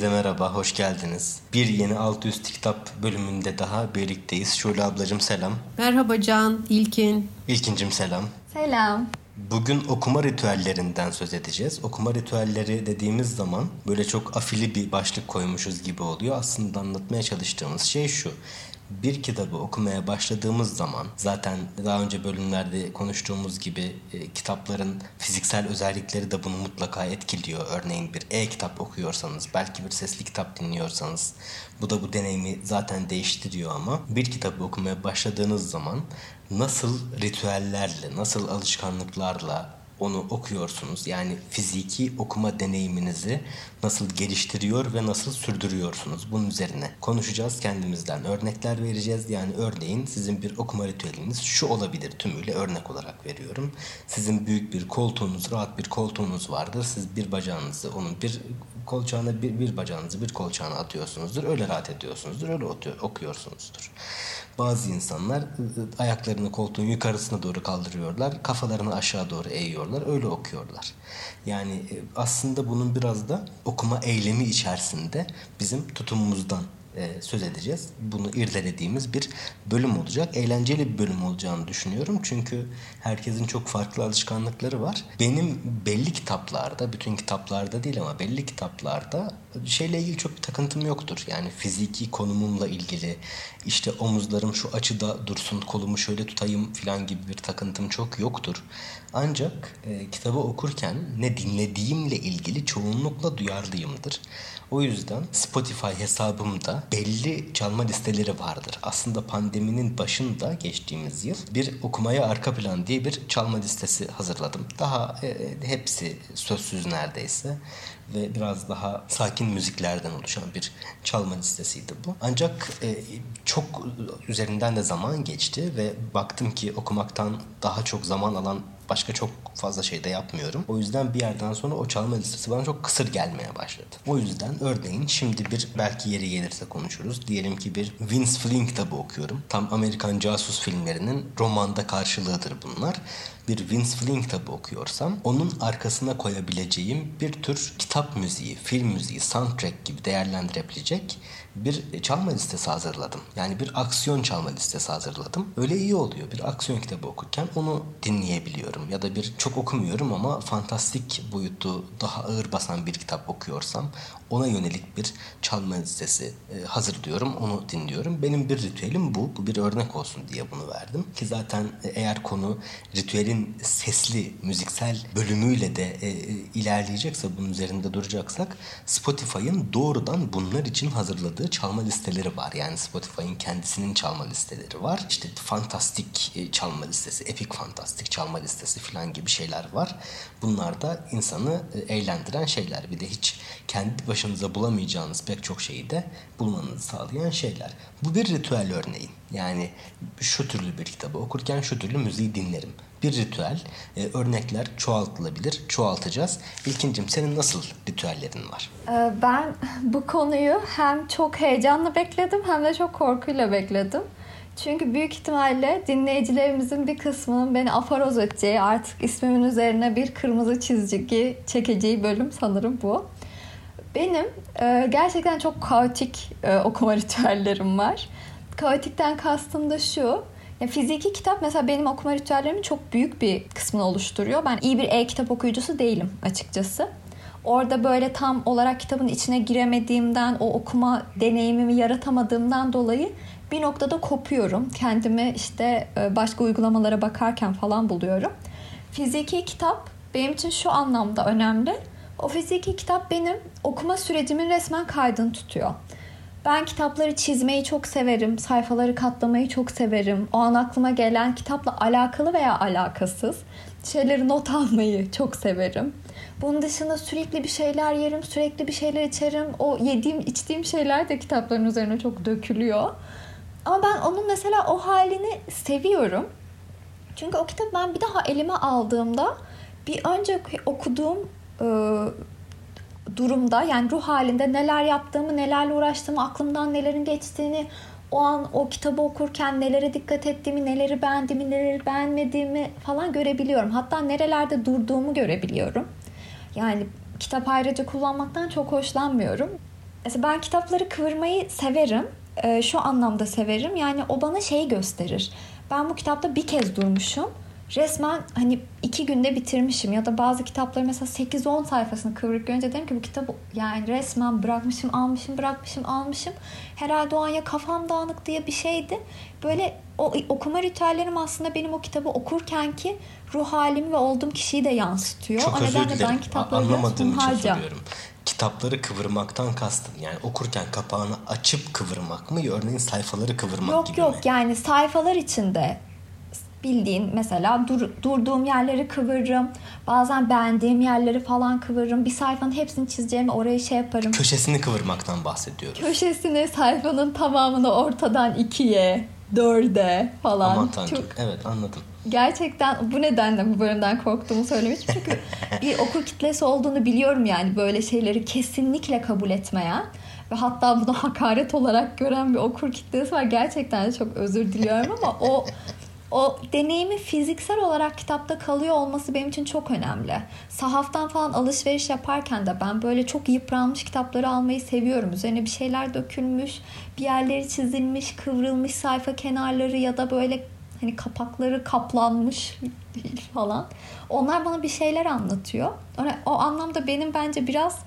Herkese merhaba, hoş geldiniz. Bir yeni alt üst kitap bölümünde daha birlikteyiz. Şule ablacığım selam. Merhaba Can, İlkin. İlkincim selam. Selam. Bugün okuma ritüellerinden söz edeceğiz. Okuma ritüelleri dediğimiz zaman böyle çok afili bir başlık koymuşuz gibi oluyor. Aslında anlatmaya çalıştığımız şey şu bir kitabı okumaya başladığımız zaman zaten daha önce bölümlerde konuştuğumuz gibi e, kitapların fiziksel özellikleri de bunu mutlaka etkiliyor. Örneğin bir e-kitap okuyorsanız, belki bir sesli kitap dinliyorsanız bu da bu deneyimi zaten değiştiriyor ama bir kitabı okumaya başladığınız zaman nasıl ritüellerle, nasıl alışkanlıklarla onu okuyorsunuz. Yani fiziki okuma deneyiminizi nasıl geliştiriyor ve nasıl sürdürüyorsunuz bunun üzerine konuşacağız kendimizden. Örnekler vereceğiz. Yani örneğin sizin bir okuma ritüeliniz şu olabilir tümüyle örnek olarak veriyorum. Sizin büyük bir koltuğunuz, rahat bir koltuğunuz vardır. Siz bir bacağınızı onun bir kolçağına bir, bir bacağınızı bir kolçağına atıyorsunuzdur. Öyle rahat ediyorsunuzdur. Öyle okuyorsunuzdur. Bazı insanlar ayaklarını koltuğun yukarısına doğru kaldırıyorlar. Kafalarını aşağı doğru eğiyorlar. Öyle okuyorlar. Yani aslında bunun biraz da okuma eylemi içerisinde bizim tutumumuzdan e, söz edeceğiz. Bunu irdelediğimiz bir bölüm olacak. Eğlenceli bir bölüm olacağını düşünüyorum. Çünkü herkesin çok farklı alışkanlıkları var. Benim belli kitaplarda, bütün kitaplarda değil ama belli kitaplarda şeyle ilgili çok bir takıntım yoktur. Yani fiziki konumumla ilgili işte omuzlarım şu açıda dursun, kolumu şöyle tutayım falan gibi bir takıntım çok yoktur. Ancak e, kitabı okurken ne dinlediğimle ilgili çoğunlukla duyarlıyımdır. O yüzden Spotify hesabımda belli çalma listeleri vardır. Aslında pandeminin başında geçtiğimiz yıl bir okumaya arka plan diye bir çalma listesi hazırladım. Daha e, hepsi sözsüz neredeyse ve biraz daha sakin müziklerden oluşan bir çalma listesiydi bu. Ancak e, çok üzerinden de zaman geçti ve baktım ki okumaktan daha çok zaman alan başka çok fazla şey de yapmıyorum. O yüzden bir yerden sonra o çalma listesi bana çok kısır gelmeye başladı. O yüzden örneğin şimdi bir belki yeri gelirse konuşuruz. Diyelim ki bir Vince Flynn kitabı okuyorum. Tam Amerikan casus filmlerinin romanda karşılığıdır bunlar bir Vince Flynn kitabı okuyorsam onun arkasına koyabileceğim bir tür kitap müziği, film müziği, soundtrack gibi değerlendirebilecek bir çalma listesi hazırladım. Yani bir aksiyon çalma listesi hazırladım. Öyle iyi oluyor. Bir aksiyon kitabı okurken onu dinleyebiliyorum. Ya da bir çok okumuyorum ama fantastik boyutu daha ağır basan bir kitap okuyorsam ona yönelik bir çalma listesi e, hazırlıyorum. Onu dinliyorum. Benim bir ritüelim bu. Bu bir örnek olsun diye bunu verdim. Ki zaten e, eğer konu ritüelin sesli, müziksel bölümüyle de e, ilerleyecekse, bunun üzerinde duracaksak Spotify'ın doğrudan bunlar için hazırladığı çalma listeleri var. Yani Spotify'ın kendisinin çalma listeleri var. İşte fantastik çalma listesi, epik fantastik çalma listesi falan gibi şeyler var. Bunlar da insanı eğlendiren şeyler. Bir de hiç kendi başı başınıza bulamayacağınız pek çok şeyi de bulmanızı sağlayan şeyler. Bu bir ritüel örneğin. Yani şu türlü bir kitabı okurken şu türlü müziği dinlerim. Bir ritüel, e, örnekler çoğaltılabilir, çoğaltacağız. İlkincim senin nasıl ritüellerin var? Ee, ben bu konuyu hem çok heyecanla bekledim hem de çok korkuyla bekledim. Çünkü büyük ihtimalle dinleyicilerimizin bir kısmının beni afaroz edeceği, artık ismimin üzerine bir kırmızı çizgi çekeceği bölüm sanırım bu. Benim e, gerçekten çok kaotik e, okuma ritüellerim var. Kaotikten kastım da şu. Ya fiziki kitap mesela benim okuma ritüellerimin çok büyük bir kısmını oluşturuyor. Ben iyi bir e-kitap okuyucusu değilim açıkçası. Orada böyle tam olarak kitabın içine giremediğimden, o okuma deneyimimi yaratamadığımdan dolayı bir noktada kopuyorum. Kendimi işte e, başka uygulamalara bakarken falan buluyorum. Fiziki kitap benim için şu anlamda önemli. O fiziki kitap benim okuma sürecimin resmen kaydını tutuyor. Ben kitapları çizmeyi çok severim, sayfaları katlamayı çok severim. O an aklıma gelen kitapla alakalı veya alakasız şeyleri not almayı çok severim. Bunun dışında sürekli bir şeyler yerim, sürekli bir şeyler içerim. O yediğim, içtiğim şeyler de kitapların üzerine çok dökülüyor. Ama ben onun mesela o halini seviyorum. Çünkü o kitabı ben bir daha elime aldığımda bir önce okuduğum durumda yani ruh halinde neler yaptığımı, nelerle uğraştığımı, aklımdan nelerin geçtiğini, o an o kitabı okurken nelere dikkat ettiğimi, neleri beğendiğimi, neleri beğenmediğimi falan görebiliyorum. Hatta nerelerde durduğumu görebiliyorum. Yani kitap ayrıca kullanmaktan çok hoşlanmıyorum. Mesela ben kitapları kıvırmayı severim. Ee, şu anlamda severim. Yani o bana şey gösterir. Ben bu kitapta bir kez durmuşum. Resmen hani iki günde bitirmişim ya da bazı kitapları mesela 8-10 sayfasını kıvırıp görünce dedim ki bu kitabı yani resmen bırakmışım almışım bırakmışım almışım. Herhalde o an ya kafam dağınık diye bir şeydi. Böyle o okuma ritüellerim aslında benim o kitabı okurken ki ruh halimi ve olduğum kişiyi de yansıtıyor. Çok o özür nedenle dilerim. ben kitapları Anlamadığım için hunharca soruyorum. Kitapları kıvırmaktan kastın yani okurken kapağını açıp kıvırmak mı örneğin sayfaları kıvırmak Yok gibi yok mi? yani sayfalar içinde bildiğin mesela dur, durduğum yerleri kıvırırım. Bazen beğendiğim yerleri falan kıvırırım. Bir sayfanın hepsini çizeceğimi oraya şey yaparım. Köşesini kıvırmaktan bahsediyoruz. Köşesini sayfanın tamamını ortadan ikiye, dörde falan. Aman tanrım. Çok Evet anladım. gerçekten bu nedenle bu bölümden korktuğumu söylemiştim. Çünkü bir okur kitlesi olduğunu biliyorum yani böyle şeyleri kesinlikle kabul etmeyen ve hatta bunu hakaret olarak gören bir okur kitlesi var. Gerçekten de çok özür diliyorum ama o o deneyimi fiziksel olarak kitapta kalıyor olması benim için çok önemli. Sahaftan falan alışveriş yaparken de ben böyle çok yıpranmış kitapları almayı seviyorum. Üzerine bir şeyler dökülmüş, bir yerleri çizilmiş, kıvrılmış sayfa kenarları ya da böyle hani kapakları kaplanmış falan. Onlar bana bir şeyler anlatıyor. O, anlamda benim bence biraz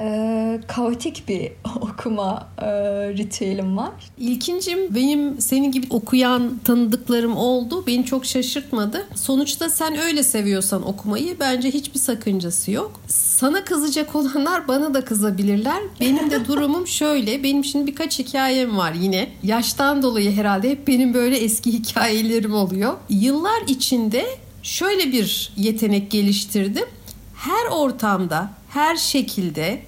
e, kaotik bir okuma e, ritüelim var. İlkincim benim senin gibi okuyan tanıdıklarım oldu. Beni çok şaşırtmadı. Sonuçta sen öyle seviyorsan okumayı bence hiçbir sakıncası yok. Sana kızacak olanlar bana da kızabilirler. Benim de durumum şöyle. Benim şimdi birkaç hikayem var yine. Yaştan dolayı herhalde hep benim böyle eski hikayelerim oluyor. Yıllar içinde şöyle bir yetenek geliştirdim. Her ortamda, her şekilde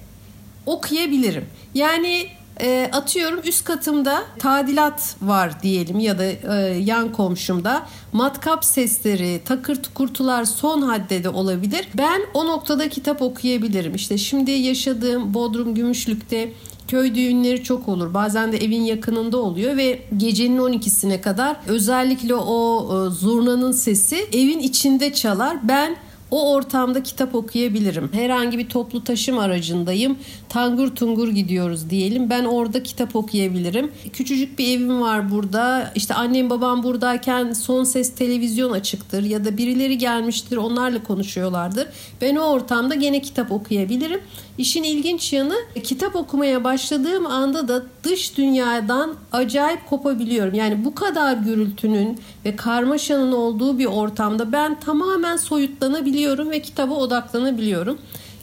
okuyabilirim. Yani e, atıyorum üst katımda tadilat var diyelim ya da e, yan komşumda matkap sesleri, takır tukurtular son haddede olabilir. Ben o noktada kitap okuyabilirim. İşte şimdi yaşadığım Bodrum Gümüşlük'te köy düğünleri çok olur. Bazen de evin yakınında oluyor ve gecenin 12'sine kadar özellikle o e, zurnanın sesi evin içinde çalar. Ben o ortamda kitap okuyabilirim. Herhangi bir toplu taşım aracındayım. Tangur tungur gidiyoruz diyelim. Ben orada kitap okuyabilirim. Küçücük bir evim var burada. İşte annem babam buradayken son ses televizyon açıktır ya da birileri gelmiştir onlarla konuşuyorlardır. Ben o ortamda gene kitap okuyabilirim. İşin ilginç yanı kitap okumaya başladığım anda da dış dünyadan acayip kopabiliyorum. Yani bu kadar gürültünün ve karmaşanın olduğu bir ortamda ben tamamen soyutlanabiliyorum ve kitaba odaklanabiliyorum.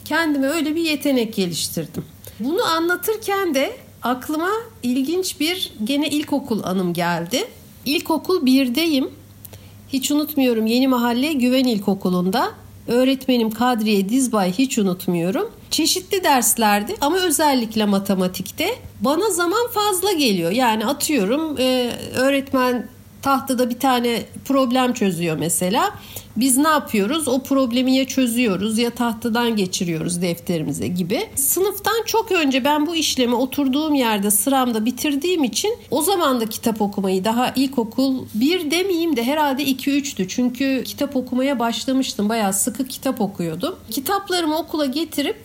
Kendime öyle bir yetenek geliştirdim. Bunu anlatırken de aklıma ilginç bir gene ilkokul anım geldi. İlkokul 1'deyim. Hiç unutmuyorum Yeni Mahalle Güven İlkokulu'nda öğretmenim Kadriye Dizbay hiç unutmuyorum. Çeşitli derslerdi ama özellikle matematikte bana zaman fazla geliyor. Yani atıyorum e, öğretmen tahtada bir tane problem çözüyor mesela. Biz ne yapıyoruz? O problemi ya çözüyoruz ya tahtadan geçiriyoruz defterimize gibi. Sınıftan çok önce ben bu işlemi oturduğum yerde sıramda bitirdiğim için o zaman da kitap okumayı daha ilkokul bir demeyeyim de herhalde 2-3'tü. Çünkü kitap okumaya başlamıştım. Bayağı sıkı kitap okuyordum. Kitaplarımı okula getirip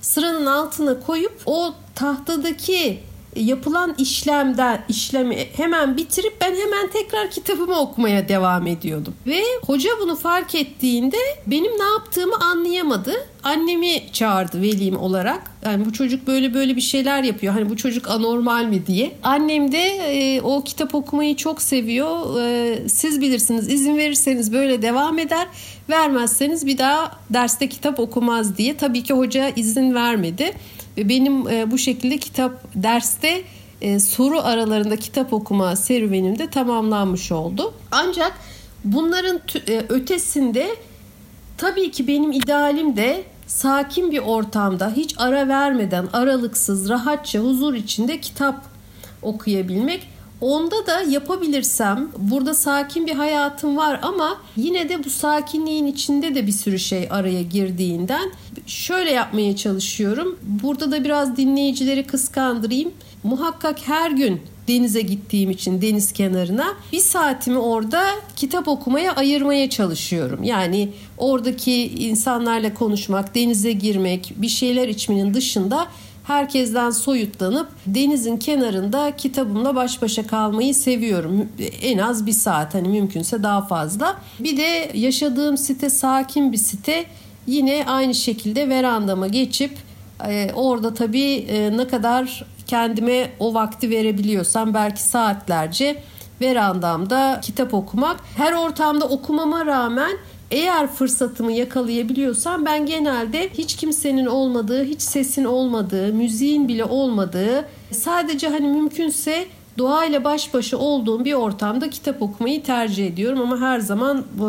sıranın altına koyup o tahtadaki yapılan işlemden işlemi hemen bitirip ben hemen tekrar kitabımı okumaya devam ediyordum. Ve hoca bunu fark ettiğinde benim ne yaptığımı anlayamadı. Annemi çağırdı velim olarak. Yani bu çocuk böyle böyle bir şeyler yapıyor. Hani bu çocuk anormal mi diye. Annem de e, o kitap okumayı çok seviyor. E, siz bilirsiniz izin verirseniz böyle devam eder. Vermezseniz bir daha derste kitap okumaz diye. Tabii ki hoca izin vermedi. Ve benim e, bu şekilde kitap derste e, soru aralarında kitap okuma serüvenim de tamamlanmış oldu. Ancak bunların e, ötesinde tabii ki benim idealim de sakin bir ortamda hiç ara vermeden aralıksız rahatça huzur içinde kitap okuyabilmek. Onda da yapabilirsem burada sakin bir hayatım var ama yine de bu sakinliğin içinde de bir sürü şey araya girdiğinden şöyle yapmaya çalışıyorum. Burada da biraz dinleyicileri kıskandırayım. Muhakkak her gün denize gittiğim için deniz kenarına bir saatimi orada kitap okumaya ayırmaya çalışıyorum. Yani oradaki insanlarla konuşmak, denize girmek, bir şeyler içmenin dışında herkesten soyutlanıp denizin kenarında kitabımla baş başa kalmayı seviyorum. En az bir saat hani mümkünse daha fazla. Bir de yaşadığım site sakin bir site. Yine aynı şekilde verandama geçip e, orada tabii e, ne kadar kendime o vakti verebiliyorsam belki saatlerce verandamda kitap okumak. Her ortamda okumama rağmen eğer fırsatımı yakalayabiliyorsam ben genelde hiç kimsenin olmadığı, hiç sesin olmadığı, müziğin bile olmadığı, sadece hani mümkünse doğayla baş başa olduğum bir ortamda kitap okumayı tercih ediyorum ama her zaman e,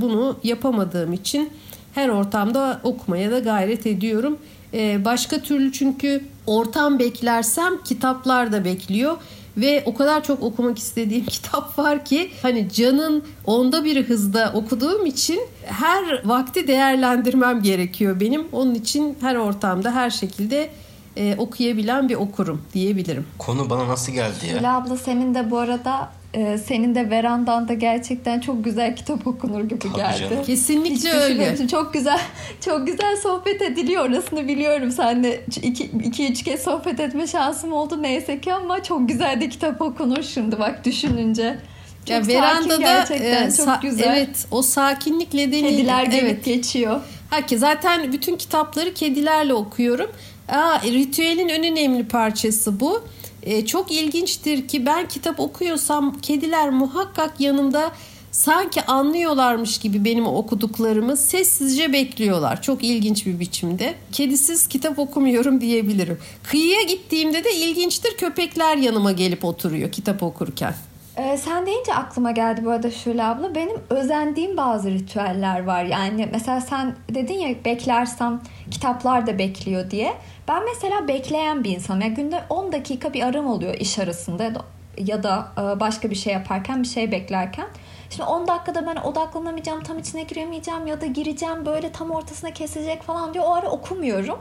bunu yapamadığım için her ortamda okumaya da gayret ediyorum. E, başka türlü çünkü ortam beklersem kitaplar da bekliyor ve o kadar çok okumak istediğim kitap var ki hani canın onda biri hızda okuduğum için her vakti değerlendirmem gerekiyor benim. Onun için her ortamda her şekilde e, okuyabilen bir okurum diyebilirim. Konu bana nasıl geldi ya? Hülya abla senin de bu arada e, senin de verandanda gerçekten çok güzel kitap okunur gibi Tabii geldi. canım. Kesinlikle Hiç öyle. düşünmemiştim. Çok güzel çok güzel sohbet ediliyor orasını biliyorum. Seninle iki, iki üç kez sohbet etme şansım oldu neyse ki ama çok güzel de kitap okunur şimdi bak düşününce. Çok Ya verandada gerçekten e, çok güzel. evet o sakinlikle deneyim. Kediler gelip evet. geçiyor. Herkes zaten bütün kitapları kedilerle okuyorum. Aa, ritüelin en önemli parçası bu. Ee, çok ilginçtir ki ben kitap okuyorsam kediler muhakkak yanımda sanki anlıyorlarmış gibi benim okuduklarımı sessizce bekliyorlar. Çok ilginç bir biçimde. Kedisiz kitap okumuyorum diyebilirim. Kıyıya gittiğimde de ilginçtir köpekler yanıma gelip oturuyor kitap okurken. Ee, sen deyince aklıma geldi bu arada Şule abla. Benim özendiğim bazı ritüeller var. Yani mesela sen dedin ya beklersem kitaplar da bekliyor diye. Ben mesela bekleyen bir insanım. Yani günde 10 dakika bir aram oluyor iş arasında ya da, e, başka bir şey yaparken bir şey beklerken. Şimdi 10 dakikada ben odaklanamayacağım, tam içine giremeyeceğim ya da gireceğim böyle tam ortasına kesilecek falan diyor. O ara okumuyorum.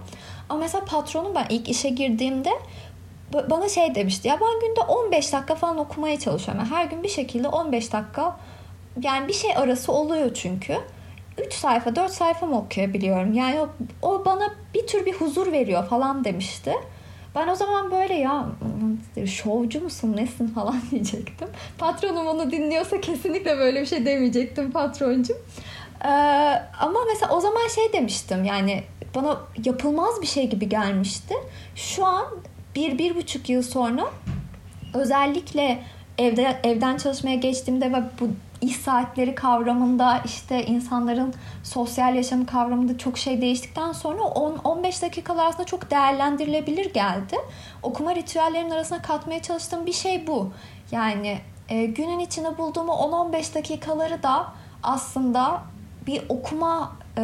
Ama mesela patronum ben ilk işe girdiğimde bana şey demişti ya ben günde 15 dakika falan okumaya çalışıyorum. Yani her gün bir şekilde 15 dakika yani bir şey arası oluyor çünkü. 3 sayfa 4 sayfa mı okuyabiliyorum? Yani o, o bana bir tür bir huzur veriyor falan demişti. Ben o zaman böyle ya "Hmm, şovcu musun nesin falan diyecektim. Patronum onu dinliyorsa kesinlikle böyle bir şey demeyecektim patroncum. Ee, ama mesela o zaman şey demiştim yani bana yapılmaz bir şey gibi gelmişti. Şu an bir, bir buçuk yıl sonra özellikle evde evden çalışmaya geçtiğimde ve bu iş saatleri kavramında işte insanların sosyal yaşamı kavramında çok şey değiştikten sonra 10-15 dakikalar aslında çok değerlendirilebilir geldi. Okuma ritüellerimin arasına katmaya çalıştığım bir şey bu. Yani e, günün içinde bulduğum o 10-15 dakikaları da aslında bir okuma e,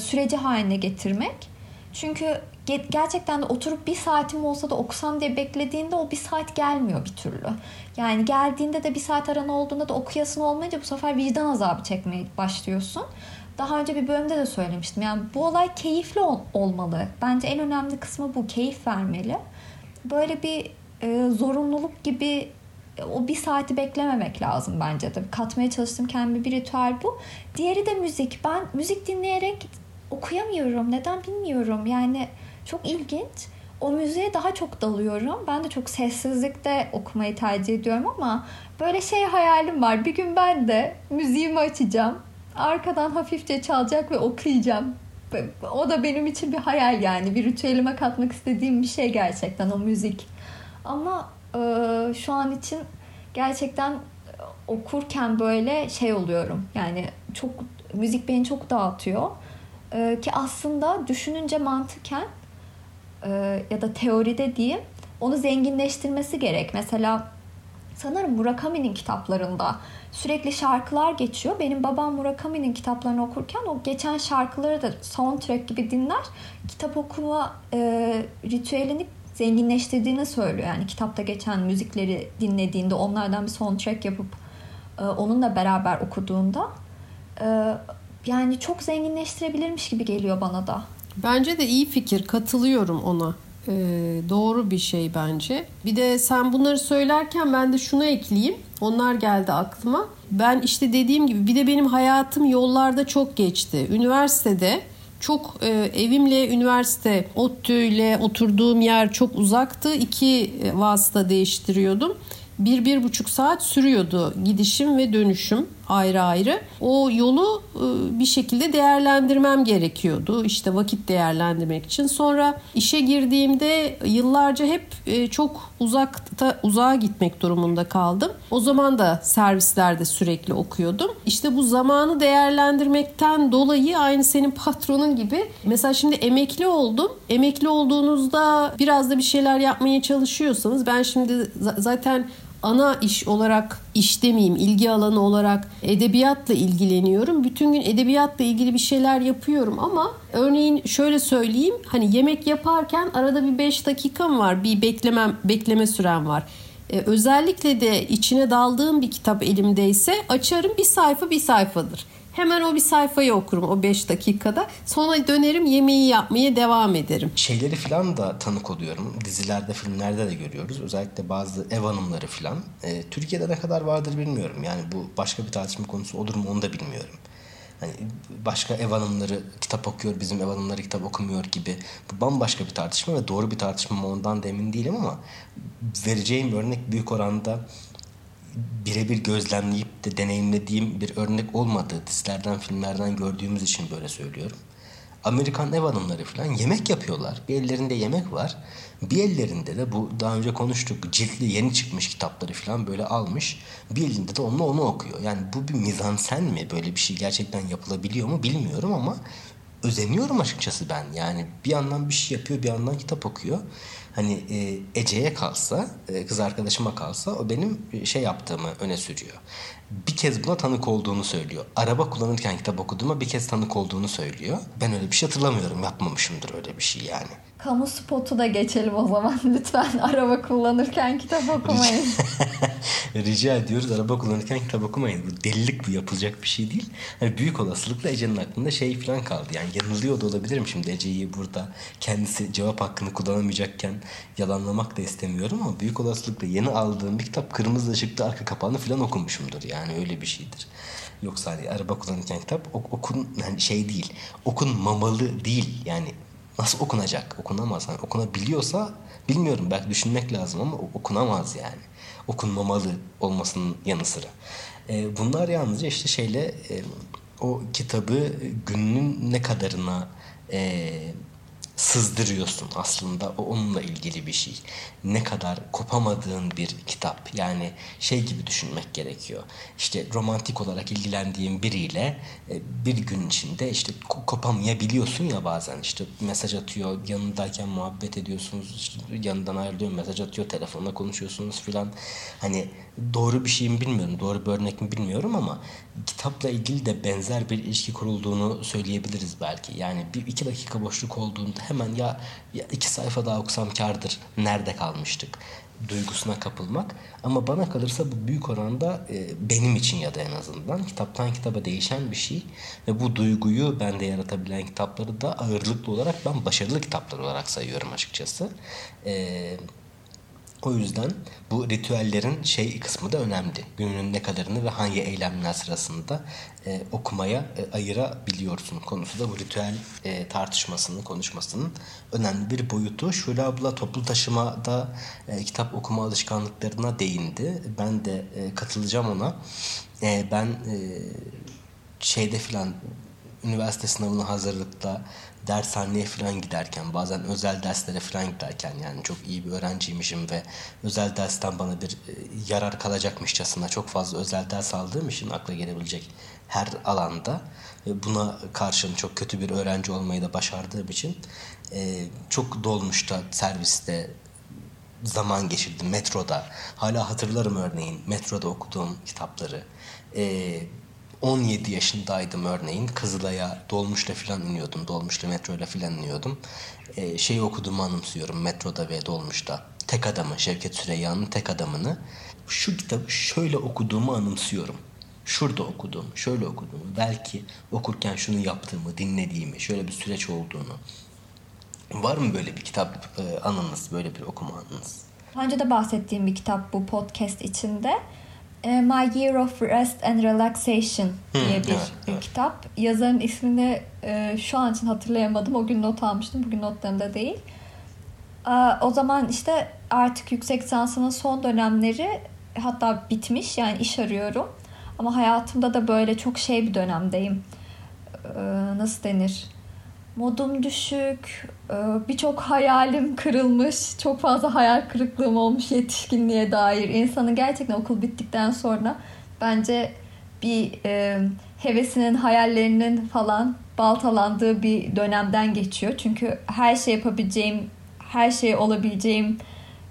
süreci haline getirmek. Çünkü gerçekten de oturup bir saatim olsa da okusam diye beklediğinde o bir saat gelmiyor bir türlü. Yani geldiğinde de bir saat aran olduğunda da okuyasın olmayınca bu sefer vicdan azabı çekmeye başlıyorsun. Daha önce bir bölümde de söylemiştim. Yani bu olay keyifli ol- olmalı. Bence en önemli kısmı bu. Keyif vermeli. Böyle bir e, zorunluluk gibi e, o bir saati beklememek lazım bence de. Katmaya çalıştığım kendi bir ritüel bu. Diğeri de müzik. Ben müzik dinleyerek okuyamıyorum. Neden bilmiyorum. Yani çok ilginç. O müziğe daha çok dalıyorum. Ben de çok sessizlikte okumayı tercih ediyorum ama böyle şey hayalim var. Bir gün ben de müziğimi açacağım. Arkadan hafifçe çalacak ve okuyacağım. O da benim için bir hayal yani. Bir ritüelime katmak istediğim bir şey gerçekten o müzik. Ama e, şu an için gerçekten okurken böyle şey oluyorum. Yani çok müzik beni çok dağıtıyor. E, ki aslında düşününce mantıken e, ya da teoride diyeyim onu zenginleştirmesi gerek. Mesela sanırım Murakami'nin kitaplarında sürekli şarkılar geçiyor. Benim babam Murakami'nin kitaplarını okurken o geçen şarkıları da soundtrack gibi dinler. Kitap okuma e, ritüelini zenginleştirdiğini söylüyor. Yani kitapta geçen müzikleri dinlediğinde onlardan bir soundtrack yapıp e, onunla beraber okuduğunda e, yani çok zenginleştirebilirmiş gibi geliyor bana da. Bence de iyi fikir katılıyorum ona. e, doğru bir şey bence. Bir de sen bunları söylerken ben de şunu ekleyeyim. Onlar geldi aklıma. Ben işte dediğim gibi bir de benim hayatım yollarda çok geçti. Üniversitede çok e, evimle üniversite ODTÜ ile oturduğum yer çok uzaktı. İki e, vasıta değiştiriyordum bir, bir buçuk saat sürüyordu gidişim ve dönüşüm ayrı ayrı. O yolu e, bir şekilde değerlendirmem gerekiyordu. İşte vakit değerlendirmek için. Sonra işe girdiğimde yıllarca hep e, çok uzakta uzağa gitmek durumunda kaldım. O zaman da servislerde sürekli okuyordum. İşte bu zamanı değerlendirmekten dolayı aynı senin patronun gibi. Mesela şimdi emekli oldum. Emekli olduğunuzda biraz da bir şeyler yapmaya çalışıyorsanız ben şimdi zaten ana iş olarak iş demeyeyim ilgi alanı olarak edebiyatla ilgileniyorum. Bütün gün edebiyatla ilgili bir şeyler yapıyorum ama örneğin şöyle söyleyeyim hani yemek yaparken arada bir 5 dakikam var bir beklemem bekleme sürem var. Ee, özellikle de içine daldığım bir kitap elimdeyse açarım bir sayfa bir sayfadır. Hemen o bir sayfayı okurum o 5 dakikada. Sonra dönerim yemeği yapmaya devam ederim. Şeyleri falan da tanık oluyorum. Dizilerde, filmlerde de görüyoruz. Özellikle bazı ev hanımları falan. E, Türkiye'de ne kadar vardır bilmiyorum. Yani bu başka bir tartışma konusu olur mu onu da bilmiyorum. Hani başka ev hanımları kitap okuyor, bizim ev hanımları kitap okumuyor gibi. Bu bambaşka bir tartışma ve doğru bir tartışma mı ondan da emin değilim ama vereceğim örnek büyük oranda birebir gözlemleyip de deneyimlediğim bir örnek olmadı. Dizilerden, filmlerden gördüğümüz için böyle söylüyorum. Amerikan ev hanımları falan yemek yapıyorlar. Bir ellerinde yemek var. Bir ellerinde de bu daha önce konuştuk ciltli yeni çıkmış kitapları falan böyle almış. Bir elinde de onunla onu okuyor. Yani bu bir mizansen mi? Böyle bir şey gerçekten yapılabiliyor mu bilmiyorum ama özeniyorum açıkçası ben. Yani bir yandan bir şey yapıyor bir yandan kitap okuyor hani e, Ece'ye kalsa, e, kız arkadaşıma kalsa o benim e, şey yaptığımı öne sürüyor. Bir kez buna tanık olduğunu söylüyor. Araba kullanırken kitap okuduğuma bir kez tanık olduğunu söylüyor. Ben öyle bir şey hatırlamıyorum. Yapmamışımdır öyle bir şey yani. Kamu spotu da geçelim o zaman lütfen. Araba kullanırken kitap okumayın. Rica ediyoruz araba kullanırken kitap okumayın. Bu delilik bu yapılacak bir şey değil. Hani büyük olasılıkla Ece'nin aklında şey falan kaldı. Yani yanılıyor da olabilirim şimdi Ece'yi burada kendisi cevap hakkını kullanamayacakken yalanlamak da istemiyorum ama büyük olasılıkla yeni aldığım bir kitap kırmızı ışıkta arka kapağını falan okumuşumdur. Yani öyle bir şeydir. Yoksa hani araba kullanırken kitap ok- okun yani şey değil. Okunmamalı değil. Yani nasıl okunacak? Okunamaz. Yani okunabiliyorsa bilmiyorum belki düşünmek lazım ama okunamaz yani. Okunmamalı olmasının yanı sıra. E, bunlar yalnızca işte şeyle e, o kitabı gününün ne kadarına e, sızdırıyorsun aslında o onunla ilgili bir şey. Ne kadar kopamadığın bir kitap. Yani şey gibi düşünmek gerekiyor. İşte romantik olarak ilgilendiğin biriyle e, bir gün içinde işte kopamayabiliyorsun ya bazen işte mesaj atıyor yanındayken muhabbet ediyorsunuz işte yanından ayrılıyor mesaj atıyor telefonla konuşuyorsunuz filan. Hani doğru bir şey mi bilmiyorum doğru bir örnek mi bilmiyorum ama kitapla ilgili de benzer bir ilişki kurulduğunu söyleyebiliriz belki. Yani bir iki dakika boşluk olduğunda hemen ya, ya iki sayfa daha okusam kardır nerede kalmıştık duygusuna kapılmak. Ama bana kalırsa bu büyük oranda e, benim için ya da en azından kitaptan kitaba değişen bir şey. Ve bu duyguyu bende yaratabilen kitapları da ağırlıklı olarak ben başarılı kitaplar olarak sayıyorum açıkçası. Eee o yüzden bu ritüellerin şey kısmı da önemli. Günün ne kadarını ve hangi eylemler sırasında e, okumaya e, ayırabiliyorsun konusu da bu ritüel e, tartışmasının, konuşmasının önemli bir boyutu. Şule abla toplu taşımada e, kitap okuma alışkanlıklarına değindi. Ben de e, katılacağım ona. E, ben e, şeyde filan üniversite sınavına hazırlıkta dershaneye falan giderken bazen özel derslere falan giderken yani çok iyi bir öğrenciymişim ve özel dersten bana bir e, yarar kalacakmışçasına çok fazla özel ders aldığım için akla gelebilecek her alanda buna karşın çok kötü bir öğrenci olmayı da başardığım için e, çok dolmuşta serviste zaman geçirdim metroda. Hala hatırlarım örneğin metroda okuduğum kitapları. E, 17 yaşındaydım örneğin. Kızılay'a dolmuşla filan iniyordum. Dolmuşla metroyla filan iniyordum. Ee, şeyi okuduğumu anımsıyorum metroda ve dolmuşta. Tek adamı Şevket Süreyya'nın tek adamını. Şu kitabı şöyle okuduğumu anımsıyorum. Şurada okudum, şöyle okudum. Belki okurken şunu yaptığımı, dinlediğimi, şöyle bir süreç olduğunu. Var mı böyle bir kitap e, anınız, böyle bir okuma anınız? Önce de bahsettiğim bir kitap bu podcast içinde. E, My Year of Rest and Relaxation diye bir evet, evet. kitap. Yazarın ismini e, şu an için hatırlayamadım. O gün not almıştım. Bugün notlarımda değil. O zaman işte artık yüksek lisansının son dönemleri hatta bitmiş. Yani iş arıyorum. Ama hayatımda da böyle çok şey bir dönemdeyim. E, nasıl denir? Modum düşük, birçok hayalim kırılmış, çok fazla hayal kırıklığım olmuş yetişkinliğe dair. İnsanın gerçekten okul bittikten sonra bence bir e, hevesinin, hayallerinin falan baltalandığı bir dönemden geçiyor. Çünkü her şey yapabileceğim, her şey olabileceğim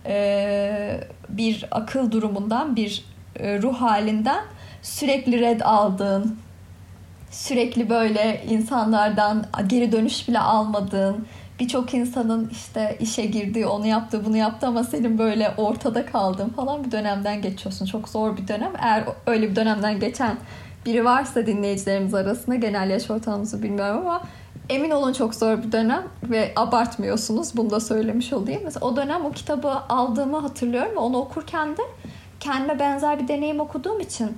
e, bir akıl durumundan, bir e, ruh halinden sürekli red aldığın, sürekli böyle insanlardan geri dönüş bile almadığın, birçok insanın işte işe girdiği, onu yaptı, bunu yaptı ama senin böyle ortada kaldığın falan bir dönemden geçiyorsun. Çok zor bir dönem. Eğer öyle bir dönemden geçen biri varsa dinleyicilerimiz arasında genel yaş ortalamamızı bilmiyorum ama emin olun çok zor bir dönem ve abartmıyorsunuz. Bunu da söylemiş olayım. Mesela o dönem o kitabı aldığımı hatırlıyorum ve onu okurken de kendime benzer bir deneyim okuduğum için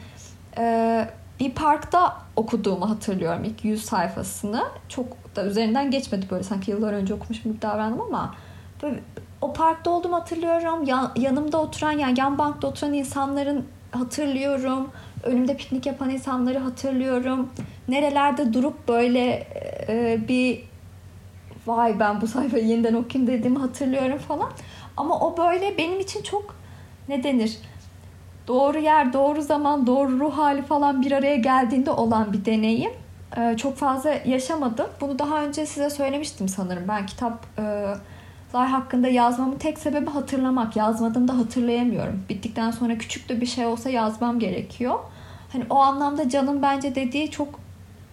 bir parkta okuduğumu hatırlıyorum ilk 100 sayfasını. Çok da üzerinden geçmedi böyle sanki yıllar önce okumuşum gibi davrandım ama böyle, o parkta olduğumu hatırlıyorum. Yan, yanımda oturan yani yan bankta oturan insanların hatırlıyorum. Önümde piknik yapan insanları hatırlıyorum. Nerelerde durup böyle e, bir vay ben bu sayfayı yeniden okuyayım dediğimi hatırlıyorum falan. Ama o böyle benim için çok ne denir? Doğru yer, doğru zaman, doğru ruh hali falan bir araya geldiğinde olan bir deneyim. Ee, çok fazla yaşamadım. Bunu daha önce size söylemiştim sanırım. Ben kitaplar hakkında yazmamın tek sebebi hatırlamak. Yazmadığımda hatırlayamıyorum. Bittikten sonra küçük de bir şey olsa yazmam gerekiyor. Hani o anlamda Can'ın bence dediği çok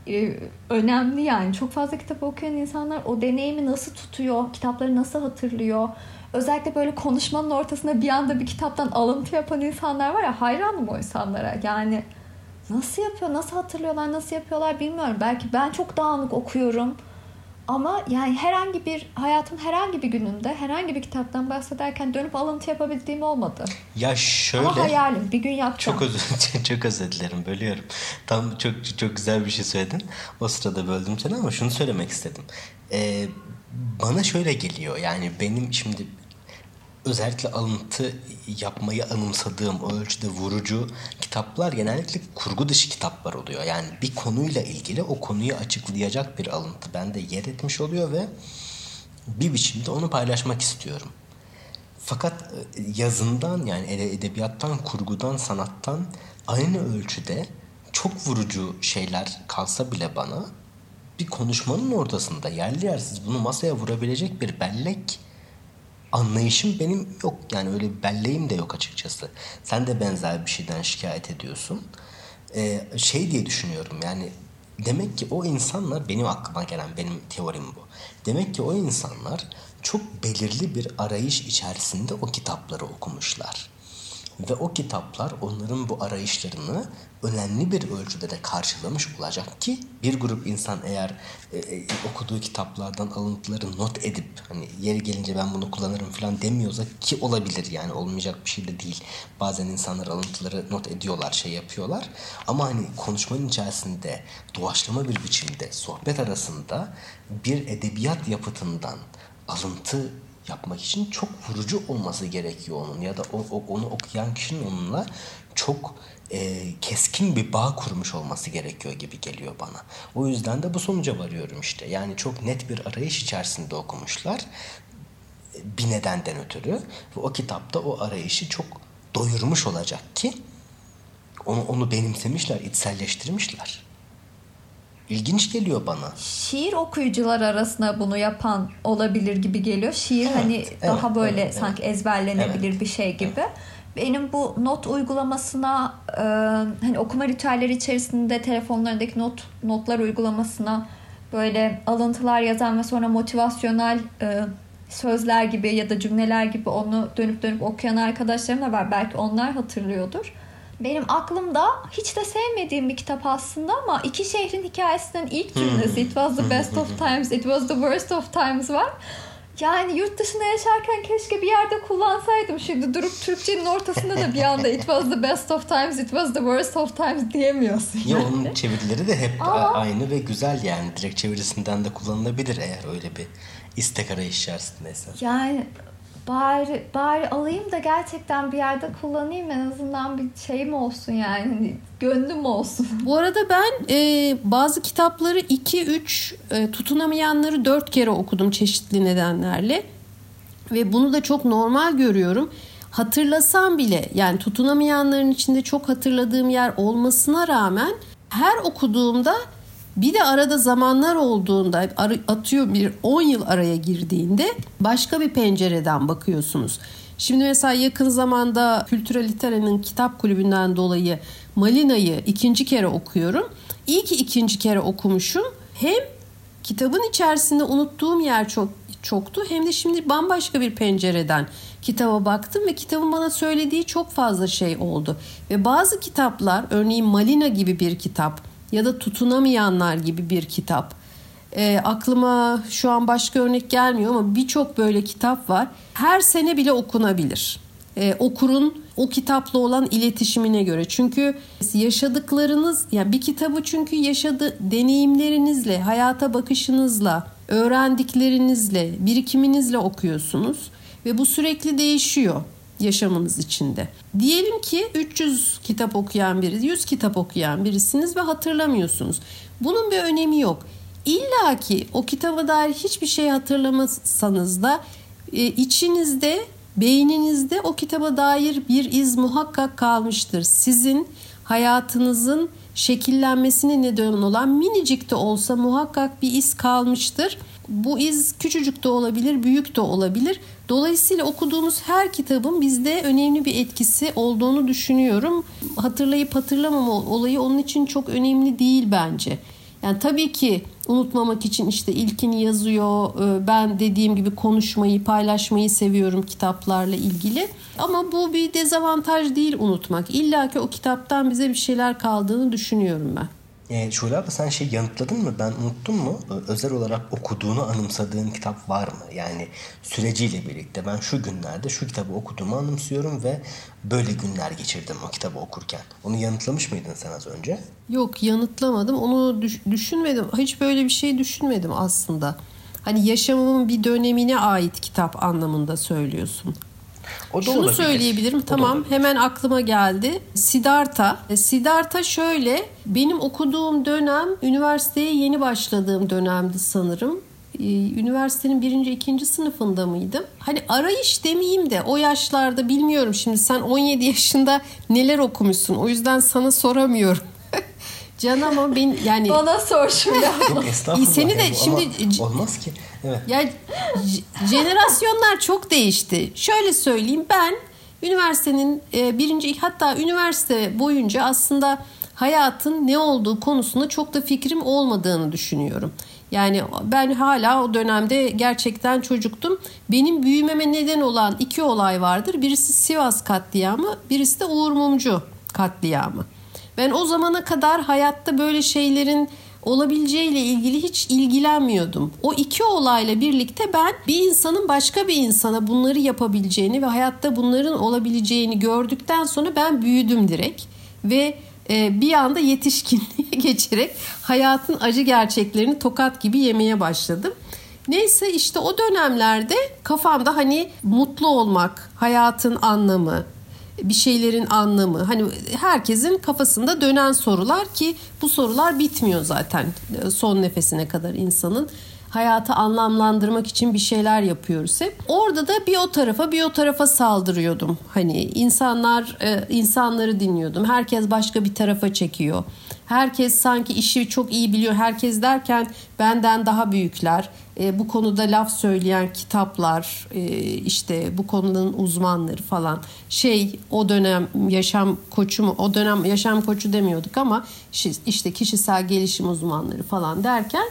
e, önemli yani. Çok fazla kitap okuyan insanlar o deneyimi nasıl tutuyor, kitapları nasıl hatırlıyor, özellikle böyle konuşmanın ortasında bir anda bir kitaptan alıntı yapan insanlar var ya hayranım o insanlara. Yani nasıl yapıyor, nasıl hatırlıyorlar, nasıl yapıyorlar bilmiyorum. Belki ben çok dağınık okuyorum. Ama yani herhangi bir hayatın herhangi bir gününde herhangi bir kitaptan bahsederken dönüp alıntı yapabildiğim olmadı. Ya şöyle. Ama hayalim bir gün yapacağım. Çok özür, çok özür dilerim bölüyorum. Tam çok çok güzel bir şey söyledin. O sırada böldüm seni ama şunu söylemek istedim. Ee, bana şöyle geliyor yani benim şimdi özellikle alıntı yapmayı anımsadığım o ölçüde vurucu kitaplar genellikle kurgu dışı kitaplar oluyor. Yani bir konuyla ilgili o konuyu açıklayacak bir alıntı bende yer etmiş oluyor ve bir biçimde onu paylaşmak istiyorum. Fakat e, yazından yani edebiyattan, kurgudan, sanattan aynı ölçüde çok vurucu şeyler kalsa bile bana bir konuşmanın ortasında yerli yersiz bunu masaya vurabilecek bir bellek anlayışım benim yok. Yani öyle bir belleğim de yok açıkçası. Sen de benzer bir şeyden şikayet ediyorsun. Ee, şey diye düşünüyorum yani demek ki o insanlar benim aklıma gelen benim teorim bu. Demek ki o insanlar çok belirli bir arayış içerisinde o kitapları okumuşlar. Ve o kitaplar onların bu arayışlarını önemli bir ölçüde de karşılamış olacak ki bir grup insan eğer e, e, okuduğu kitaplardan alıntıları not edip hani yeri gelince ben bunu kullanırım falan demiyorsa ki olabilir yani olmayacak bir şey de değil. Bazen insanlar alıntıları not ediyorlar, şey yapıyorlar. Ama hani konuşmanın içerisinde doğaçlama bir biçimde sohbet arasında bir edebiyat yapıtından alıntı yapmak için çok vurucu olması gerekiyor onun ya da o, o, onu okuyan kişinin onunla çok e, keskin bir bağ kurmuş olması gerekiyor gibi geliyor bana. O yüzden de bu sonuca varıyorum işte. Yani çok net bir arayış içerisinde okumuşlar bir nedenden ötürü ve o kitapta o arayışı çok doyurmuş olacak ki onu onu benimsemişler, içselleştirmişler. İlginç geliyor bana. Şiir okuyucular arasında bunu yapan olabilir gibi geliyor. Şiir evet, hani evet, daha böyle evet, sanki evet. ezberlenebilir evet. bir şey gibi. Evet. Benim bu not uygulamasına e, hani okuma ritüelleri içerisinde telefonlarındaki not notlar uygulamasına böyle alıntılar yazan ve sonra motivasyonel e, sözler gibi ya da cümleler gibi onu dönüp dönüp okuyan arkadaşlarım da var. Belki onlar hatırlıyordur benim aklımda hiç de sevmediğim bir kitap aslında ama iki şehrin hikayesinden ilk cümlesi It was the best of times, it was the worst of times var. Yani yurt dışında yaşarken keşke bir yerde kullansaydım. Şimdi durup Türkçenin ortasında da bir anda it was the best of times, it was the worst of times diyemiyorsun. Ya onun çevirileri de hep Ama- aynı ve güzel yani. Direkt çevirisinden de kullanılabilir eğer öyle bir istek arayış içerisindeysen. Yani bari bari alayım da gerçekten bir yerde kullanayım en azından bir şeyim olsun yani Hani gönlüm olsun. Bu arada ben e, bazı kitapları 2-3 e, tutunamayanları 4 kere okudum çeşitli nedenlerle. Ve bunu da çok normal görüyorum. Hatırlasam bile yani tutunamayanların içinde çok hatırladığım yer olmasına rağmen her okuduğumda bir de arada zamanlar olduğunda atıyor bir 10 yıl araya girdiğinde başka bir pencereden bakıyorsunuz. Şimdi mesela yakın zamanda Kültürel İtalya'nın kitap kulübünden dolayı Malina'yı ikinci kere okuyorum. İyi ki ikinci kere okumuşum. Hem kitabın içerisinde unuttuğum yer çok çoktu. Hem de şimdi bambaşka bir pencereden kitaba baktım ve kitabın bana söylediği çok fazla şey oldu. Ve bazı kitaplar örneğin Malina gibi bir kitap ya da Tutunamayanlar gibi bir kitap. E, aklıma şu an başka örnek gelmiyor ama birçok böyle kitap var. Her sene bile okunabilir. E, okurun o kitapla olan iletişimine göre. Çünkü yaşadıklarınız yani bir kitabı çünkü yaşadı deneyimlerinizle, hayata bakışınızla, öğrendiklerinizle, birikiminizle okuyorsunuz ve bu sürekli değişiyor yaşamınız içinde. Diyelim ki 300 kitap okuyan biri, 100 kitap okuyan birisiniz ve hatırlamıyorsunuz. Bunun bir önemi yok. İlla ki o kitaba dair hiçbir şey hatırlamasanız da e, içinizde, beyninizde o kitaba dair bir iz muhakkak kalmıştır. Sizin hayatınızın şekillenmesine neden olan minicik de olsa muhakkak bir iz kalmıştır. Bu iz küçücük de olabilir, büyük de olabilir. Dolayısıyla okuduğumuz her kitabın bizde önemli bir etkisi olduğunu düşünüyorum. Hatırlayıp hatırlamama olayı onun için çok önemli değil bence. Yani tabii ki unutmamak için işte ilkini yazıyor. Ee, Ben dediğim gibi konuşmayı, paylaşmayı seviyorum kitaplarla ilgili. Ama bu bir dezavantaj değil unutmak. İlla ki o kitaptan bize bir şeyler kaldığını düşünüyorum ben. E, Şule abla sen şey yanıtladın mı? Ben unuttum mu? Özel olarak okuduğunu anımsadığın kitap var mı? Yani süreciyle birlikte ben şu günlerde şu kitabı okuduğumu anımsıyorum ve böyle günler geçirdim o kitabı okurken. Onu yanıtlamış mıydın sen az önce? Yok yanıtlamadım. Onu düş- düşünmedim. Hiç böyle bir şey düşünmedim aslında. Hani yaşamımın bir dönemine ait kitap anlamında söylüyorsun. O da Şunu olabilir. söyleyebilirim. O tamam olabilir. hemen aklıma geldi. Siddhartha. E, Siddhartha şöyle benim okuduğum dönem üniversiteye yeni başladığım dönemdi sanırım. Ee, Üniversitenin birinci, ikinci sınıfında mıydım? Hani arayış demeyeyim de o yaşlarda bilmiyorum şimdi sen 17 yaşında neler okumuşsun. O yüzden sana soramıyorum. Can ama ben yani Bana sor şimdi. Yok estağfurullah. Seni de ya bu şimdi- olmaz ki. Evet. Ya jenerasyonlar çok değişti. Şöyle söyleyeyim ben üniversitenin e, birinci hatta üniversite boyunca aslında hayatın ne olduğu konusunda çok da fikrim olmadığını düşünüyorum. Yani ben hala o dönemde gerçekten çocuktum. Benim büyümeme neden olan iki olay vardır. Birisi Sivas katliamı, birisi de Uğur Mumcu katliamı. Ben o zamana kadar hayatta böyle şeylerin olabileceğiyle ilgili hiç ilgilenmiyordum. O iki olayla birlikte ben bir insanın başka bir insana bunları yapabileceğini ve hayatta bunların olabileceğini gördükten sonra ben büyüdüm direkt ve e, bir anda yetişkinliğe geçerek hayatın acı gerçeklerini tokat gibi yemeye başladım. Neyse işte o dönemlerde kafamda hani mutlu olmak, hayatın anlamı, bir şeylerin anlamı hani herkesin kafasında dönen sorular ki bu sorular bitmiyor zaten e, son nefesine kadar insanın hayatı anlamlandırmak için bir şeyler yapıyoruz hep. Orada da bir o tarafa bir o tarafa saldırıyordum. Hani insanlar e, insanları dinliyordum. Herkes başka bir tarafa çekiyor. Herkes sanki işi çok iyi biliyor. Herkes derken benden daha büyükler. E, bu konuda laf söyleyen kitaplar, e, işte bu konunun uzmanları falan. Şey o dönem yaşam koçu mu? O dönem yaşam koçu demiyorduk ama işte kişisel gelişim uzmanları falan derken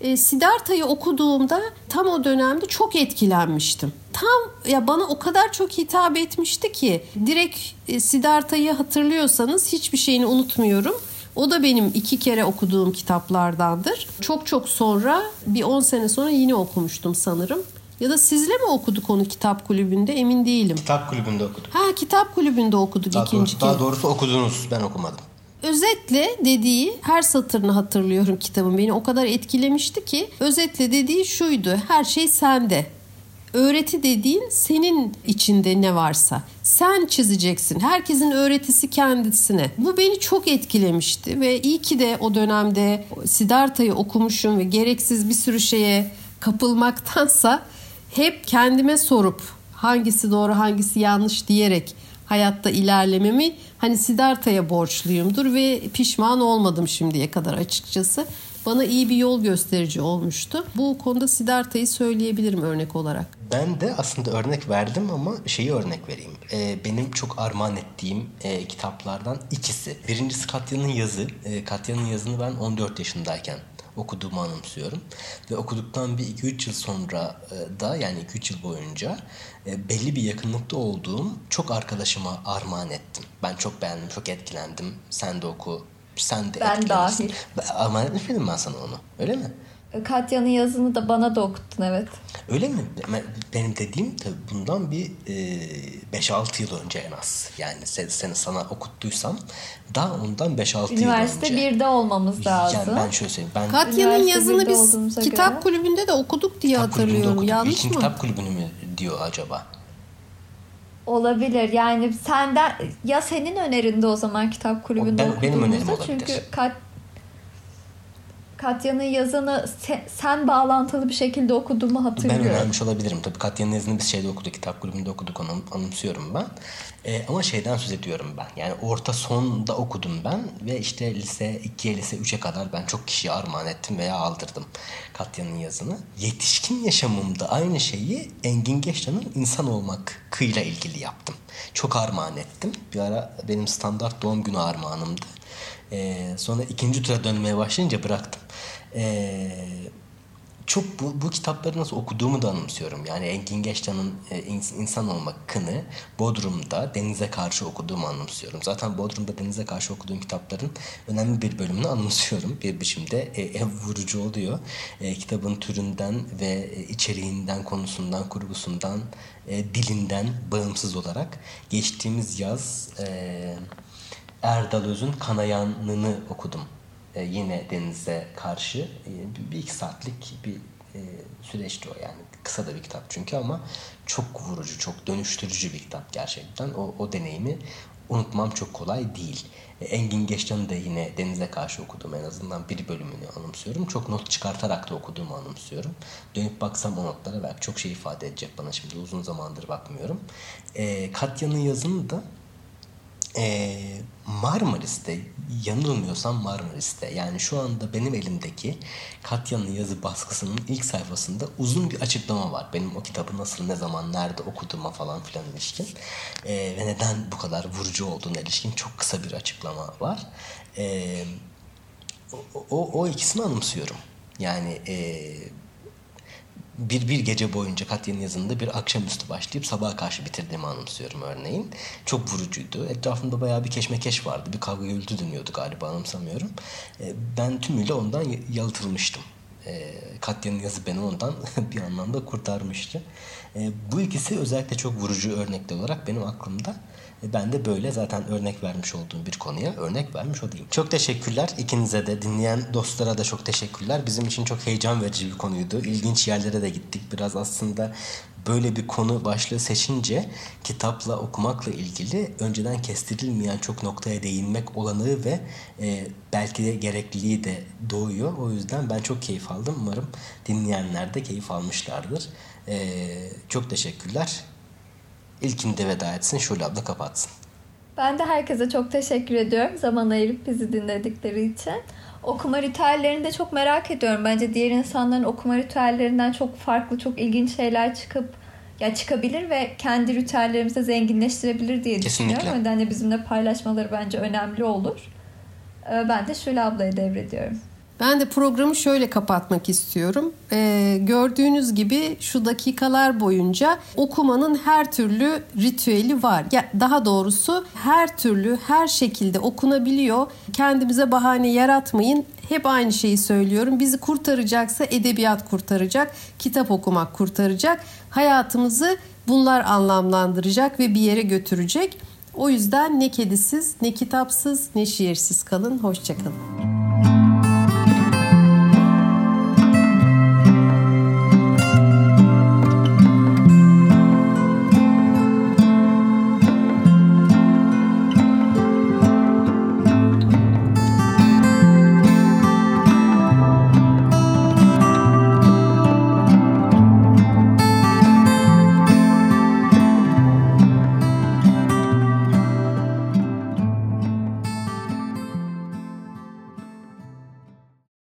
e, Siddhartha'yı okuduğumda tam o dönemde çok etkilenmiştim. Tam ya bana o kadar çok hitap etmişti ki direkt e, Siddhartha'yı hatırlıyorsanız hiçbir şeyini unutmuyorum. O da benim iki kere okuduğum kitaplardandır. Çok çok sonra bir 10 sene sonra yine okumuştum sanırım. Ya da sizle mi okuduk onu kitap kulübünde emin değilim. Kitap kulübünde okuduk. Ha kitap kulübünde okuduk Daha, ikinci doğrusu, daha doğrusu okudunuz. Ben okumadım. Özetle dediği her satırını hatırlıyorum kitabın. Beni o kadar etkilemişti ki özetle dediği şuydu. Her şey sende. Öğreti dediğin senin içinde ne varsa. Sen çizeceksin. Herkesin öğretisi kendisine. Bu beni çok etkilemişti ve iyi ki de o dönemde Siddhartha'yı okumuşum ve gereksiz bir sürü şeye kapılmaktansa hep kendime sorup hangisi doğru hangisi yanlış diyerek hayatta ilerlememi hani Siddhartha'ya borçluyumdur ve pişman olmadım şimdiye kadar açıkçası. Bana iyi bir yol gösterici olmuştu. Bu konuda Siddhartha'yı söyleyebilirim örnek olarak. Ben de aslında örnek verdim ama şeyi örnek vereyim. Ee, benim çok armağan ettiğim e, kitaplardan ikisi. Birincisi Katya'nın yazı. E, Katya'nın yazını ben 14 yaşındayken okuduğumu anımsıyorum. Ve okuduktan bir 2-3 yıl sonra e, da yani 2-3 yıl boyunca e, belli bir yakınlıkta olduğum çok arkadaşıma armağan ettim. Ben çok beğendim, çok etkilendim. Sen de oku, sen de Ben etkilenirsin. dahil. Etmiş miydim ben sana onu? Öyle mi? Katya'nın yazını da bana da okuttun evet. Öyle mi? Ben- Benim dediğim tabii bundan bir e, 5-6 yıl önce en az. Yani se- seni sana okuttuysam daha ondan 5-6 yıl Üniversite önce. 1'de olmamız lazım. Yani ben şöyle söyleyeyim. Ben Katya'nın Üniversite yazını biz kitap göre. kulübünde de okuduk diye kitap hatırlıyorum. okudum. Yanlış İlkin mı? kitap kulübünü mü diyor acaba? Olabilir. Yani senden ya senin önerinde o zaman kitap kulübünde ben- benim önerim olabilir. çünkü Kat Katya'nın yazını se- sen bağlantılı bir şekilde okuduğumu Ben hatırlıyorum. önermiş olabilirim. Tabii Katya'nın yazını biz şeyde okuduk, kitap kulübünde okuduk, onu anımsıyorum ben. Ee, ama şeyden söz ediyorum ben. Yani orta sonda okudum ben ve işte lise 2'ye, lise 3'e kadar ben çok kişiye armağan ettim veya aldırdım Katya'nın yazını. Yetişkin yaşamımda aynı şeyi Engin Geçtan'ın insan olmak kıyla ilgili yaptım. Çok armağan ettim. Bir ara benim standart doğum günü armağanımdı. Ee, sonra ikinci tura dönmeye başlayınca bıraktım. Ee, çok bu, bu kitapları nasıl okuduğumu da anımsıyorum. Yani Engin Geçtan'ın e, ins- insan olmak kını Bodrum'da denize karşı okuduğumu anımsıyorum. Zaten Bodrum'da denize karşı okuduğum kitapların önemli bir bölümünü anımsıyorum. Bir biçimde e, ev vurucu oluyor. E, kitabın türünden ve e, içeriğinden, konusundan, kurgusundan, e, dilinden bağımsız olarak geçtiğimiz yaz e, Erdal Öz'ün Kanayan'ını okudum. E, yine denize karşı e, bir, iki saatlik bir e, süreçti o yani kısa da bir kitap çünkü ama çok vurucu çok dönüştürücü bir kitap gerçekten o, o deneyimi unutmam çok kolay değil. E, Engin Geçtan'ı da yine denize karşı okudum en azından bir bölümünü anımsıyorum. Çok not çıkartarak da okuduğumu anımsıyorum. Dönüp baksam o notlara belki çok şey ifade edecek bana şimdi uzun zamandır bakmıyorum. E, Katya'nın yazını da ee, Marmaris'te yanılmıyorsam Marmaris'te yani şu anda benim elimdeki Katya'nın yazı baskısının ilk sayfasında uzun bir açıklama var. Benim o kitabı nasıl, ne zaman, nerede okuduğuma falan filan ilişkin Ee, ve neden bu kadar vurucu olduğuna ilişkin çok kısa bir açıklama var. Ee, o, o, o ikisini anımsıyorum. Yani e, bir, bir gece boyunca Katya'nın yazında bir akşamüstü başlayıp sabaha karşı bitirdiğimi anımsıyorum örneğin. Çok vurucuydu. Etrafımda bayağı bir keşmekeş vardı. Bir kavga gürültü dönüyordu galiba anımsamıyorum. E, ben tümüyle ondan yalıtılmıştım. E, Katya'nın yazı beni ondan bir anlamda kurtarmıştı. E, bu ikisi özellikle çok vurucu örnekler olarak benim aklımda. E, Ben de böyle zaten örnek vermiş olduğum bir konuya örnek vermiş olayım. Çok teşekkürler ikinize de dinleyen dostlara da çok teşekkürler. Bizim için çok heyecan verici bir konuydu. İlginç yerlere de gittik. Biraz aslında böyle bir konu başlığı seçince kitapla okumakla ilgili önceden kestirilmeyen çok noktaya değinmek olanağı ve e, belki de gerekliliği de doğuyor. O yüzden ben çok keyif aldım. Umarım dinleyenler de keyif almışlardır. E, çok teşekkürler. İlkinde veda etsin. Şule abla kapatsın. Ben de herkese çok teşekkür ediyorum zaman ayırıp bizi dinledikleri için. Okuma ritüellerini de çok merak ediyorum. Bence diğer insanların okuma ritüellerinden çok farklı, çok ilginç şeyler çıkıp ya çıkabilir ve kendi ritüellerimizi zenginleştirebilir diye Kesinlikle. düşünüyorum. O nedenle bizimle paylaşmaları bence önemli olur. Ee, Ben de Şule ablaya devrediyorum. Ben de programı şöyle kapatmak istiyorum. Ee, gördüğünüz gibi şu dakikalar boyunca okumanın her türlü ritüeli var. Ya daha doğrusu her türlü her şekilde okunabiliyor. Kendimize bahane yaratmayın. hep aynı şeyi söylüyorum. Bizi kurtaracaksa edebiyat kurtaracak, kitap okumak kurtaracak. Hayatımızı bunlar anlamlandıracak ve bir yere götürecek. O yüzden ne kedisiz, ne kitapsız, ne şiirsiz kalın. Hoşçakalın.